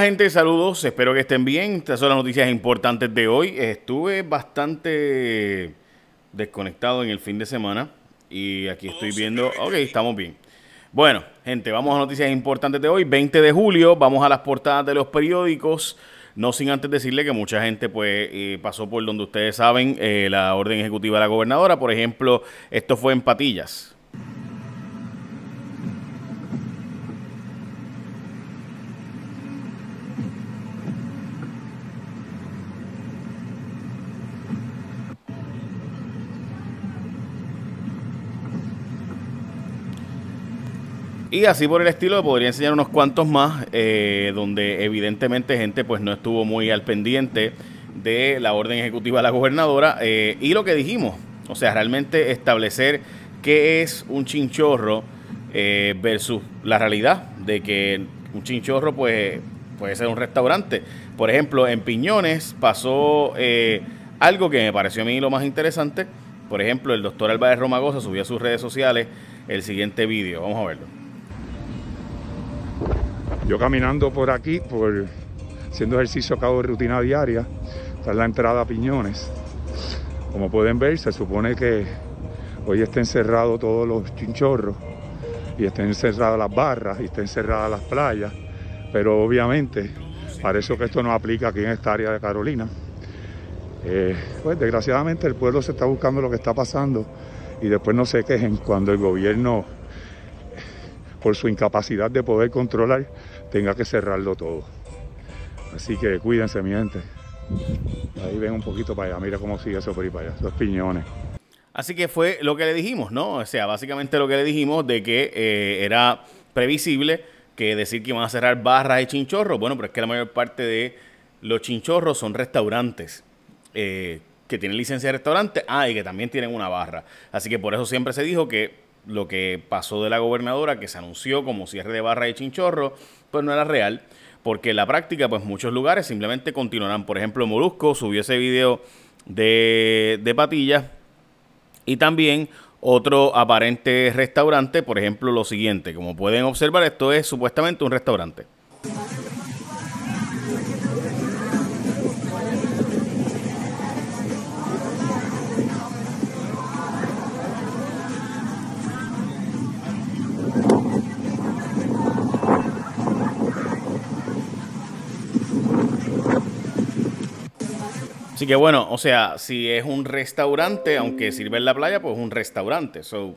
Gente, saludos, espero que estén bien. Estas son las noticias importantes de hoy. Estuve bastante desconectado en el fin de semana y aquí estoy viendo, ok, estamos bien. Bueno, gente, vamos a noticias importantes de hoy. 20 de julio, vamos a las portadas de los periódicos. No sin antes decirle que mucha gente pues eh, pasó por donde ustedes saben eh, la orden ejecutiva de la gobernadora. Por ejemplo, esto fue en Patillas. Y así por el estilo, podría enseñar unos cuantos más, eh, donde evidentemente gente pues no estuvo muy al pendiente de la orden ejecutiva de la gobernadora eh, y lo que dijimos, o sea, realmente establecer qué es un chinchorro eh, versus la realidad de que un chinchorro pues puede ser un restaurante. Por ejemplo, en Piñones pasó algo que me pareció a mí lo más interesante. Por ejemplo, el doctor Álvarez Romagosa subió a sus redes sociales el siguiente vídeo. Vamos a verlo. Yo caminando por aquí, por haciendo ejercicio a cabo de rutina diaria, está la entrada a Piñones. Como pueden ver, se supone que hoy estén cerrados todos los chinchorros y estén cerradas las barras y estén cerradas las playas, pero obviamente parece que esto no aplica aquí en esta área de Carolina. Eh, pues desgraciadamente el pueblo se está buscando lo que está pasando y después no se quejen cuando el gobierno, por su incapacidad de poder controlar, tenga que cerrarlo todo. Así que cuídense, mi gente. Ahí ven un poquito para allá, mira cómo sigue eso por ahí para allá, esos piñones. Así que fue lo que le dijimos, ¿no? O sea, básicamente lo que le dijimos de que eh, era previsible que decir que iban a cerrar barras y chinchorros, bueno, pero es que la mayor parte de los chinchorros son restaurantes eh, que tienen licencia de restaurante, ah, y que también tienen una barra. Así que por eso siempre se dijo que lo que pasó de la gobernadora, que se anunció como cierre de barra y chinchorro, pues no era real, porque en la práctica, pues muchos lugares simplemente continuarán. Por ejemplo, Molusco subió ese video de, de patillas y también otro aparente restaurante, por ejemplo, lo siguiente, como pueden observar, esto es supuestamente un restaurante. Así que bueno, o sea, si es un restaurante, aunque sirve en la playa, pues es un restaurante. So,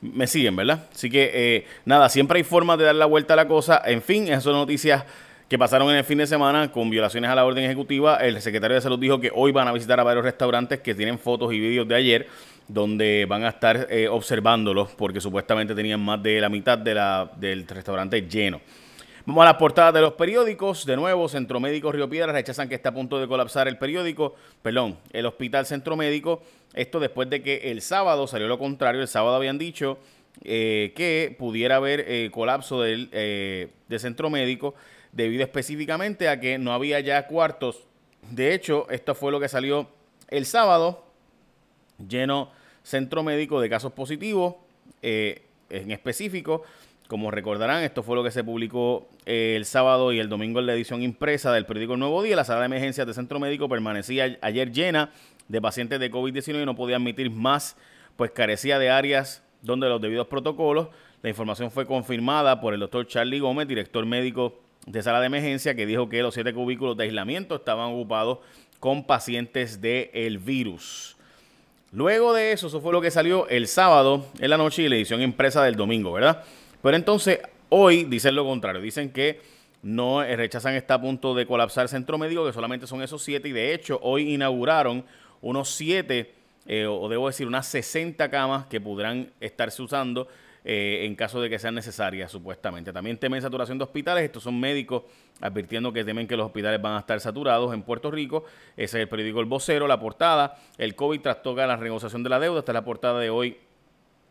me siguen, ¿verdad? Así que eh, nada, siempre hay formas de dar la vuelta a la cosa. En fin, esas son noticias que pasaron en el fin de semana con violaciones a la orden ejecutiva. El secretario de Salud dijo que hoy van a visitar a varios restaurantes que tienen fotos y vídeos de ayer donde van a estar eh, observándolos porque supuestamente tenían más de la mitad de la, del restaurante lleno. Vamos a las portadas de los periódicos. De nuevo, Centro Médico Río Piedras rechazan que está a punto de colapsar el periódico, perdón, el Hospital Centro Médico. Esto después de que el sábado salió lo contrario. El sábado habían dicho eh, que pudiera haber eh, colapso del, eh, Centro Médico debido específicamente a que no había ya cuartos. De hecho, esto fue lo que salió el sábado, lleno Centro Médico de casos positivos en específico. Como recordarán, esto fue lo que se publicó eh, el sábado y el domingo en la edición impresa del periódico Nuevo Día. La sala de emergencias del centro médico permanecía ayer llena de pacientes de COVID-19 y no podía admitir más, pues carecía de áreas donde los debidos protocolos. La información fue confirmada por el doctor Charlie Gómez, director médico de sala de emergencia, que dijo que los siete cubículos de aislamiento estaban ocupados con pacientes del virus. Luego de eso, eso fue lo que salió el sábado en la noche y la edición impresa del domingo, ¿verdad? Pero entonces, hoy dicen lo contrario. Dicen que no eh, rechazan está a punto de colapsar el centro médico, que solamente son esos siete. Y de hecho, hoy inauguraron unos siete, eh, o debo decir, unas 60 camas que podrán estarse usando eh, en caso de que sean necesarias, supuestamente. También temen saturación de hospitales. Estos son médicos advirtiendo que temen que los hospitales van a estar saturados en Puerto Rico. Ese es el periódico El Vocero, la portada. El COVID trastoca la renegociación de la deuda. Esta es la portada de hoy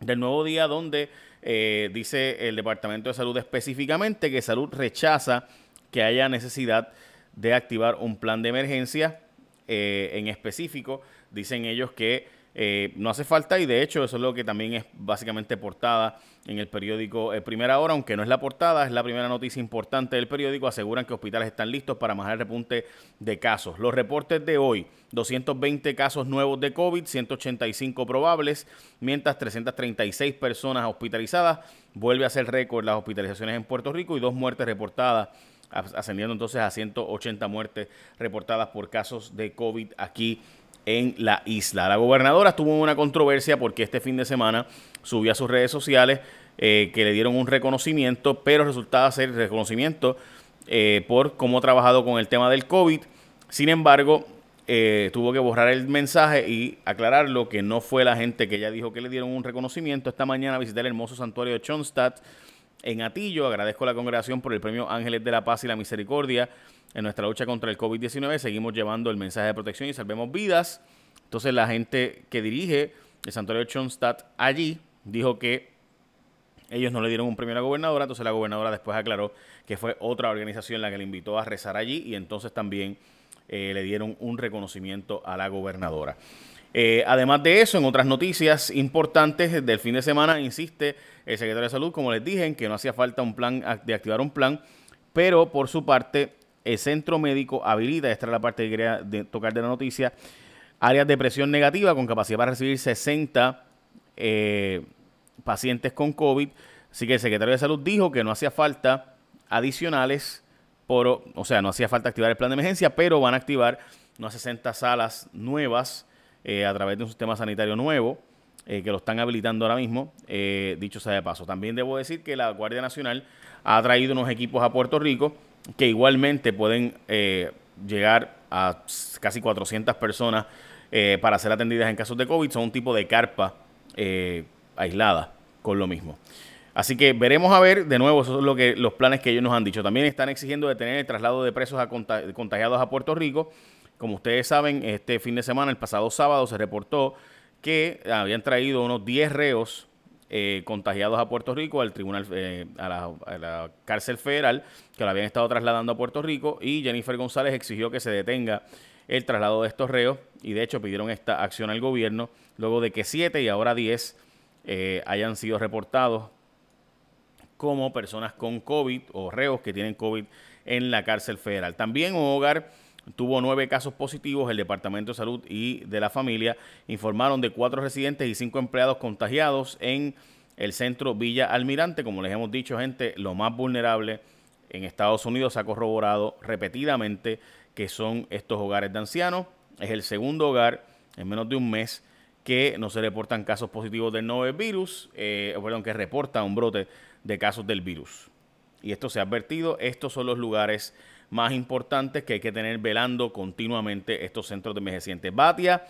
del nuevo día donde eh, dice el Departamento de Salud específicamente que Salud rechaza que haya necesidad de activar un plan de emergencia eh, en específico. Dicen ellos que Eh, no hace falta y de hecho eso es lo que también es básicamente portada en el periódico eh, Primera Hora, aunque no es la portada, es la primera noticia importante del periódico, aseguran que hospitales están listos para manejar el repunte de casos. Los reportes de hoy, 220 casos nuevos de COVID, 185 probables, mientras 336 personas hospitalizadas, vuelve a ser récord las hospitalizaciones en Puerto Rico y dos muertes reportadas ascendiendo entonces a 180 muertes reportadas por casos de COVID aquí en la isla. La gobernadora tuvo una controversia porque este fin de semana subió a sus redes sociales eh, que le dieron un reconocimiento, pero resultaba ser reconocimiento eh, por cómo ha trabajado con el tema del COVID. Sin embargo, eh, tuvo que borrar el mensaje y aclararlo que no fue la gente que ella dijo que le dieron un reconocimiento. Esta mañana visité el hermoso santuario de Chonstadt en Atillo. Agradezco a la congregación por el premio Ángeles de la Paz y la Misericordia en nuestra lucha contra el COVID-19. Seguimos llevando el mensaje de protección y salvemos vidas. Entonces la gente que dirige el santuario de Schoenstatt allí dijo que ellos no le dieron un premio a la gobernadora, entonces la gobernadora después aclaró que fue otra organización la que le invitó a rezar allí y entonces también eh, le dieron un reconocimiento a la gobernadora. Eh, además de eso, en otras noticias importantes del fin de semana, insiste el secretario de Salud, como les dije, en que no hacía falta un plan de activar un plan, pero por su parte, el centro médico habilita, esta es la parte que quería tocar de la noticia, áreas de presión negativa con capacidad para recibir 60 eh, pacientes con COVID. Así que el secretario de Salud dijo que no hacía falta adicionales, por, o sea, no hacía falta activar el plan de emergencia, pero van a activar unas 60 salas nuevas eh, a través de un sistema sanitario nuevo. Eh, que lo están habilitando ahora mismo, dicho sea de paso. También debo decir que la Guardia Nacional ha traído unos equipos a Puerto Rico que igualmente pueden llegar a casi 400 personas eh, para ser atendidas en casos de COVID. Son un tipo de carpa eh, aislada con lo mismo. Así que veremos a ver, de nuevo, esos son lo que, los planes que ellos nos han dicho. También están exigiendo detener el traslado de presos a contagiados a Puerto Rico. Como ustedes saben, este fin de semana, el pasado sábado, se reportó que habían traído unos 10 reos eh, contagiados a Puerto Rico, al tribunal, a, la, a, la, cárcel federal, que lo habían estado trasladando a Puerto Rico, y Jennifer González exigió que se detenga el traslado de estos reos y de hecho pidieron esta acción al gobierno luego de que siete y ahora diez eh, hayan sido reportados como personas con COVID o reos que tienen COVID en la cárcel federal. También un hogar tuvo nueve casos positivos. El Departamento de Salud y de la Familia informaron de cuatro residentes y cinco empleados contagiados en el centro Villa Almirante. Como les hemos dicho, gente, lo más vulnerable en Estados Unidos se ha corroborado repetidamente que son estos hogares de ancianos. Es el segundo hogar en menos de un mes que no se reportan casos positivos del nuevo virus, eh, perdón, que reporta un brote de casos del virus. Y esto se ha advertido, estos son los lugares más importantes que hay que tener velando continuamente estos centros de envejecientes. Batia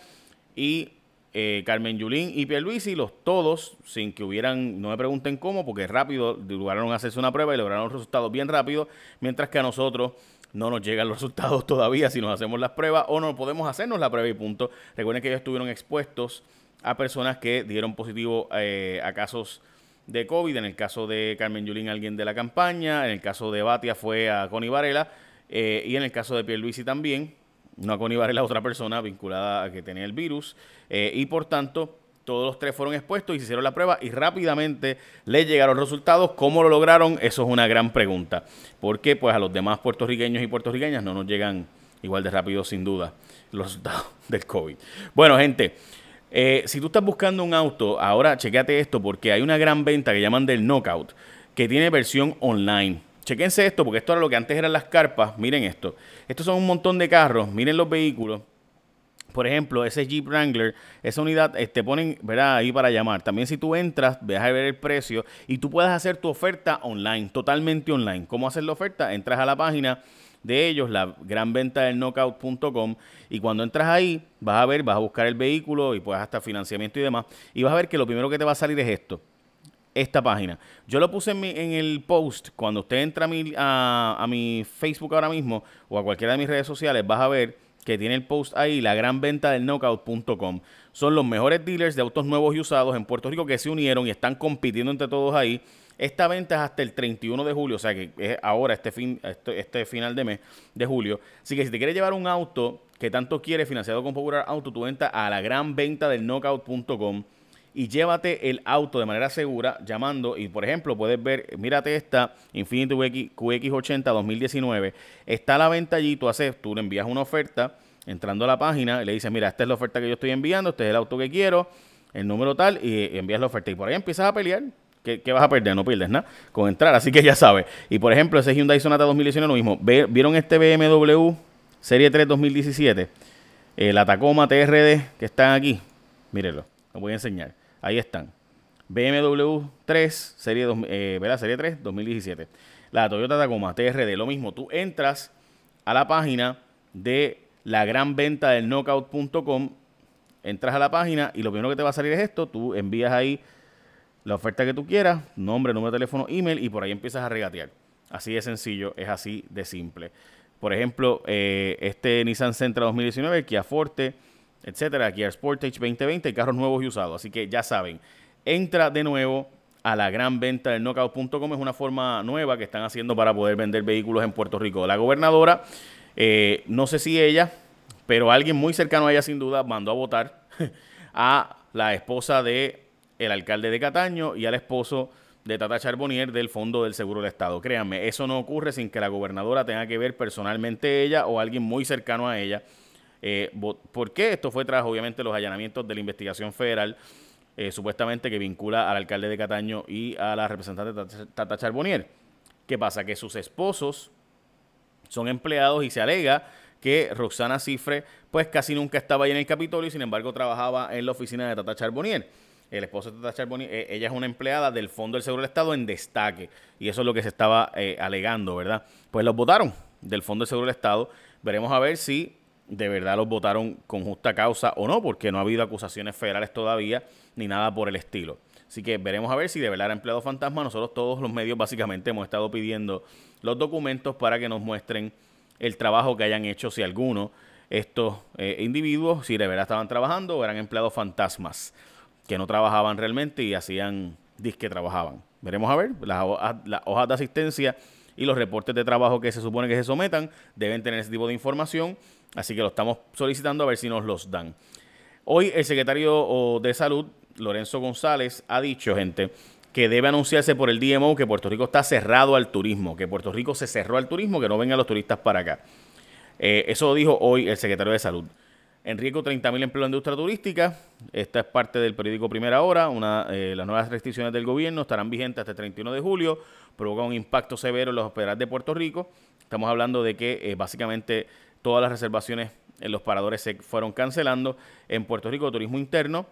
y eh, Carmen Yulín y Pierluisi, los todos, sin que hubieran, no me pregunten cómo, porque rápido lograron hacerse una prueba y lograron resultados bien rápido, mientras que a nosotros no nos llegan los resultados todavía si nos hacemos las pruebas o no podemos hacernos la prueba y punto. Recuerden que ellos estuvieron expuestos a personas que dieron positivo eh, a casos de COVID. En el caso de Carmen Yulín, alguien de la campaña. En el caso de Batia fue a Connie Varela. Eh, y en el caso de Pierluisi también. No a Connie Varela, otra persona vinculada a que tenía el virus. Eh, y por tanto, todos los tres fueron expuestos y se hicieron la prueba y rápidamente les llegaron los resultados. ¿Cómo lo lograron? Eso es una gran pregunta. Porque pues a los demás puertorriqueños y puertorriqueñas no nos llegan igual de rápido sin duda los resultados del COVID. Bueno, gente, eh, si tú estás buscando un auto, ahora chequeate esto porque hay una gran venta que llaman del Knockout que tiene versión online. Chequense esto porque esto era lo que antes eran las carpas. Miren esto. Estos son un montón de carros. Miren los vehículos por ejemplo, ese Jeep Wrangler, esa unidad te este, ponen, ¿verdad? Ahí para llamar. También si tú entras, dejas de ver el precio y tú puedes hacer tu oferta online, totalmente online. ¿Cómo hacer la oferta? Entras a la página de ellos, la gran venta del knockout.com y cuando entras ahí vas a ver, vas a buscar el vehículo y puedes hasta financiamiento y demás y vas a ver que lo primero que te va a salir es esto, esta página. Yo lo puse en, mi, en el post, cuando usted entra a mi, a, a mi Facebook ahora mismo o a cualquiera de mis redes sociales, vas a ver que tiene el post ahí, la gran venta del knockout.com. Son los mejores dealers de autos nuevos y usados en Puerto Rico que se unieron y están compitiendo entre todos ahí Esta venta es hasta el 31 de julio, o sea que es ahora, este, fin, este, este final de mes de julio. Así que si te quieres llevar un auto que tanto quieres financiado con Popular Auto, tú entra a la gran venta del knockout.com y llévate el auto de manera segura llamando y por ejemplo puedes ver, mírate esta Infiniti QX, 80 2019, está a la venta allí, tú haces, tú le envías una oferta entrando a la página le dices, mira, esta es la oferta que yo estoy enviando, este es el auto que quiero, el número tal y envías la oferta y por ahí empiezas a pelear. ¿Qué, vas a perder? No pierdes nada con entrar, así que ya sabes. Y por ejemplo, ese Hyundai Sonata 2019 lo mismo. ¿Vieron este BMW Serie 3 2017? la Tacoma TRD que están aquí. Mírenlo, lo voy a enseñar. Ahí están. BMW 3, serie, eh, serie 3, 2017. La Toyota Tacoma TRD, lo mismo. Tú entras a la página de la gran venta del knockout.com, entras a la página y lo primero que te va a salir es esto. Tú envías ahí la oferta que tú quieras, nombre, número de teléfono, email y por ahí empiezas a regatear. Así de sencillo, es así de simple. Por ejemplo, eh, este Nissan Sentra 2019, Kia Forte etcétera. Kia Sportage 2020, carros nuevos y usados. Así que ya saben, entra de nuevo a la gran venta del knockout.com. Es una forma nueva que están haciendo para poder vender vehículos en Puerto Rico. La gobernadora, eh, no sé si ella, pero alguien muy cercano a ella sin duda mandó a votar a la esposa de el alcalde de Cataño y al esposo de Tata Charbonnier del Fondo del Seguro del Estado. Créanme, eso no ocurre sin que la gobernadora tenga que ver personalmente ella o alguien muy cercano a ella eh, ¿Por qué? Esto fue tras, obviamente, los allanamientos de la investigación federal, eh, supuestamente que vincula al alcalde de Cataño y a la representante Tata Charbonnier. ¿Qué pasa? Que sus esposos son empleados y se alega que Roxana Cifre, pues casi nunca estaba ahí en el Capitolio y sin embargo trabajaba en la oficina de Tata Charbonnier. El esposo de Tata Charbonnier, eh, ella es una empleada del Fondo del Seguro del Estado en destaque y eso es lo que se estaba alegando, ¿verdad? Pues los votaron del Fondo del Seguro del Estado. Veremos a ver si de verdad los votaron con justa causa o no, porque no ha habido acusaciones federales todavía ni nada por el estilo. Así que veremos a ver si de verdad era empleado fantasma. Nosotros todos los medios básicamente hemos estado pidiendo los documentos para que nos muestren el trabajo que hayan hecho, si alguno, estos eh, individuos, si de verdad estaban trabajando o eran empleados fantasmas, que no trabajaban realmente y hacían disque trabajaban. Veremos a ver las hojas de asistencia y los reportes de trabajo que se supone que se sometan deben tener ese tipo de información Así que lo estamos solicitando a ver si nos los dan. Hoy el secretario de Salud, Lorenzo González, ha dicho, gente, que debe anunciarse por el DMO que Puerto Rico está cerrado al turismo, que Puerto Rico se cerró al turismo, que no vengan los turistas para acá. Eh, eso lo dijo hoy el secretario de Salud. En riesgo 30.000 empleos en industria turística. Esta es parte del periódico Primera Hora. Una, eh, las nuevas restricciones del gobierno estarán vigentes hasta el 31 de julio. Provoca un impacto severo en los hospedales de Puerto Rico. Estamos hablando de que eh, básicamente todas las reservaciones en los paradores se fueron cancelando. En Puerto Rico, turismo interno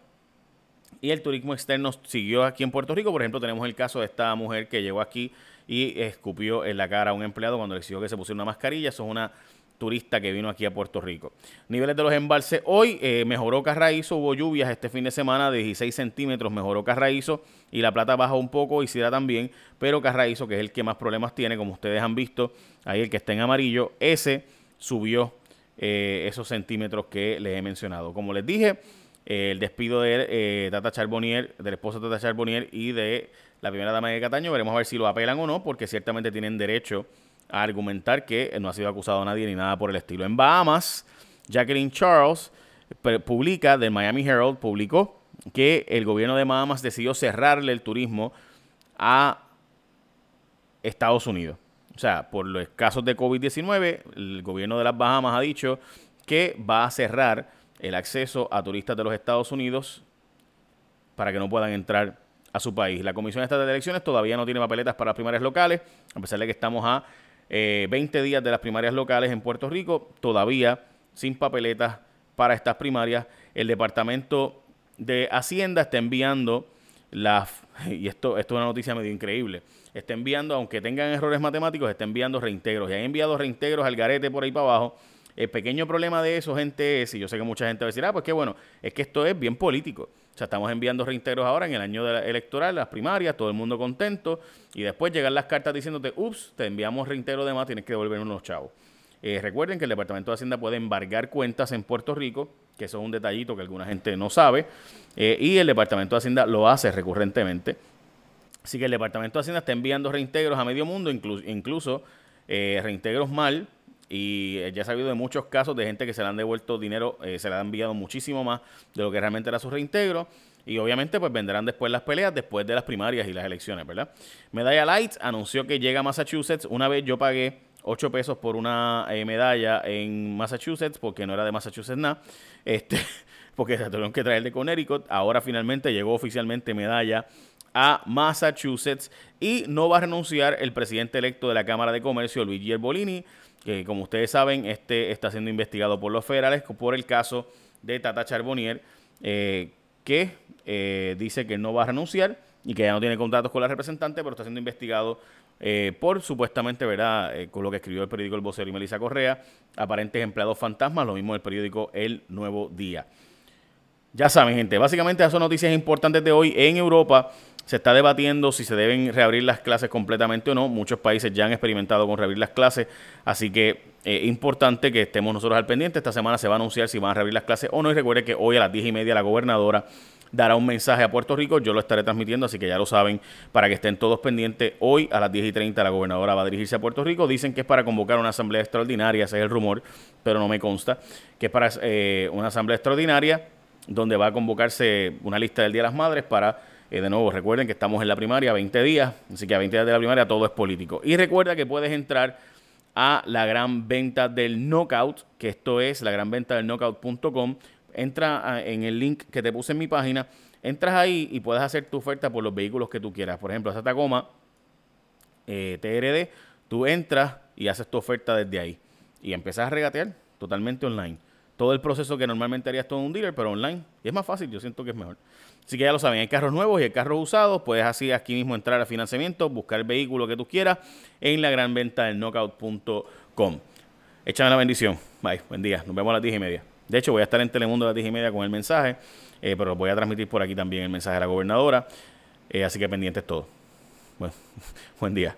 y el turismo externo siguió aquí en Puerto Rico. Por ejemplo, tenemos el caso de esta mujer que llegó aquí y escupió en la cara a un empleado cuando le exigió que se pusiera una mascarilla. Eso es una turista que vino aquí a Puerto Rico. Niveles de los embalses. Hoy eh, mejoró Carraízo, hubo lluvias este fin de semana de 16 centímetros, mejoró Carraízo y La Plata bajó un poco y Sida también, pero Carraízo, que es el que más problemas tiene, como ustedes han visto, ahí el que está en amarillo, ese subió eh, esos centímetros que les he mencionado. Como les dije, eh, el despido de Tata Charbonnier, del esposo de Tata Charbonnier y de la primera dama de Cataño, veremos a ver si lo apelan o no, porque ciertamente tienen derecho a argumentar que no ha sido acusado nadie ni nada por el estilo. En Bahamas, Jacqueline Charles publica, del Miami Herald, publicó que el gobierno de Bahamas decidió cerrarle el turismo a Estados Unidos. O sea, por los casos de COVID-19, el gobierno de las Bahamas ha dicho que va a cerrar el acceso a turistas de los Estados Unidos para que no puedan entrar a su país. La Comisión Estatal de Elecciones todavía no tiene papeletas para las primarias locales, a pesar de que estamos a 20 eh, días de las primarias locales en Puerto Rico, todavía sin papeletas para estas primarias. El Departamento de Hacienda está enviando las, y esto, esto es una noticia medio increíble, está enviando, aunque tengan errores matemáticos, está enviando reintegros. Y han enviado reintegros al garete por ahí para abajo. El pequeño problema de eso, gente, es, y yo sé que mucha gente va a decir, ah, pues qué bueno, es que esto es bien político. Sea, estamos enviando reintegros ahora en el año electoral, las primarias, todo el mundo contento, y después llegan las cartas diciéndote, ups, te enviamos reintegro de más, tienes que devolver unos chavos. Eh, recuerden que el Departamento de Hacienda puede embargar cuentas en Puerto Rico, que eso es un detallito que alguna gente no sabe, eh, y el Departamento de Hacienda lo hace recurrentemente Así que el Departamento de Hacienda está enviando reintegros a medio mundo, incluso eh, reintegros mal. Y eh, ya ha sabido de muchos casos de gente que se le han devuelto dinero, eh, se le ha enviado muchísimo más de lo que realmente era su reintegro. Y obviamente pues vendrán después las peleas después de las primarias y las elecciones, ¿verdad? Medalla Lights anunció que llega a Massachusetts. Una vez yo pagué 8 pesos por una medalla en Massachusetts porque no era de Massachusetts nada. Este, porque se tuvieron que traer de Connecticut. Ahora finalmente llegó oficialmente medalla a Massachusetts y no va a renunciar el presidente electo de la Cámara de Comercio, Luigi Erbolini, que como ustedes saben, este está siendo investigado por los federales por el caso de Tata Charbonnier, eh, que eh, dice que no va a renunciar y que ya no tiene contratos con la representante, pero está siendo investigado eh, por supuestamente, ¿verdad? con lo que escribió el periódico El Vocero y Melissa Correa, aparentes empleados fantasmas, lo mismo el periódico El Nuevo Día. Ya saben, gente, básicamente esas son noticias importantes de hoy en Europa. Se está debatiendo si se deben reabrir las clases completamente o no. Muchos países ya han experimentado con reabrir las clases, así que es importante que estemos nosotros al pendiente. Esta semana se va a anunciar si van a reabrir las clases o no. Y recuerde que hoy a las 10 y media la gobernadora dará un mensaje a Puerto Rico. Yo lo estaré transmitiendo, así que ya lo saben, para que estén todos pendientes. Hoy a las 10 y 30 la gobernadora va a dirigirse a Puerto Rico. Dicen que es para convocar una asamblea extraordinaria, ese es el rumor, pero no me consta, que es para eh, una asamblea extraordinaria donde va a convocarse una lista del Día de las Madres para eh, de nuevo, recuerden que estamos en la primaria, 20 días, así que a 20 días de la primaria todo es político. Y recuerda que puedes entrar a la gran venta del Knockout, que esto es la gran venta del knockout.com. Entra en el link que te puse en mi página, entras ahí y puedes hacer tu oferta por los vehículos que tú quieras. Por ejemplo, esa Tacoma eh, TRD, tú entras y haces tu oferta desde ahí y empiezas a regatear totalmente online todo el proceso que normalmente harías todo en un dealer, pero online. Y es más fácil, yo siento que es mejor. Así que ya lo saben, hay carros nuevos y hay carros usados. Puedes así aquí mismo entrar a financiamiento, buscar el vehículo que tú quieras en la gran venta del knockout.com. Échame la bendición. Bye, buen día. Nos vemos a las 10 y media. De hecho, voy a estar en Telemundo a las 10 y media con el mensaje, eh, pero voy a transmitir por aquí también el mensaje de la gobernadora. Eh, así que pendientes todos. Bueno, buen día.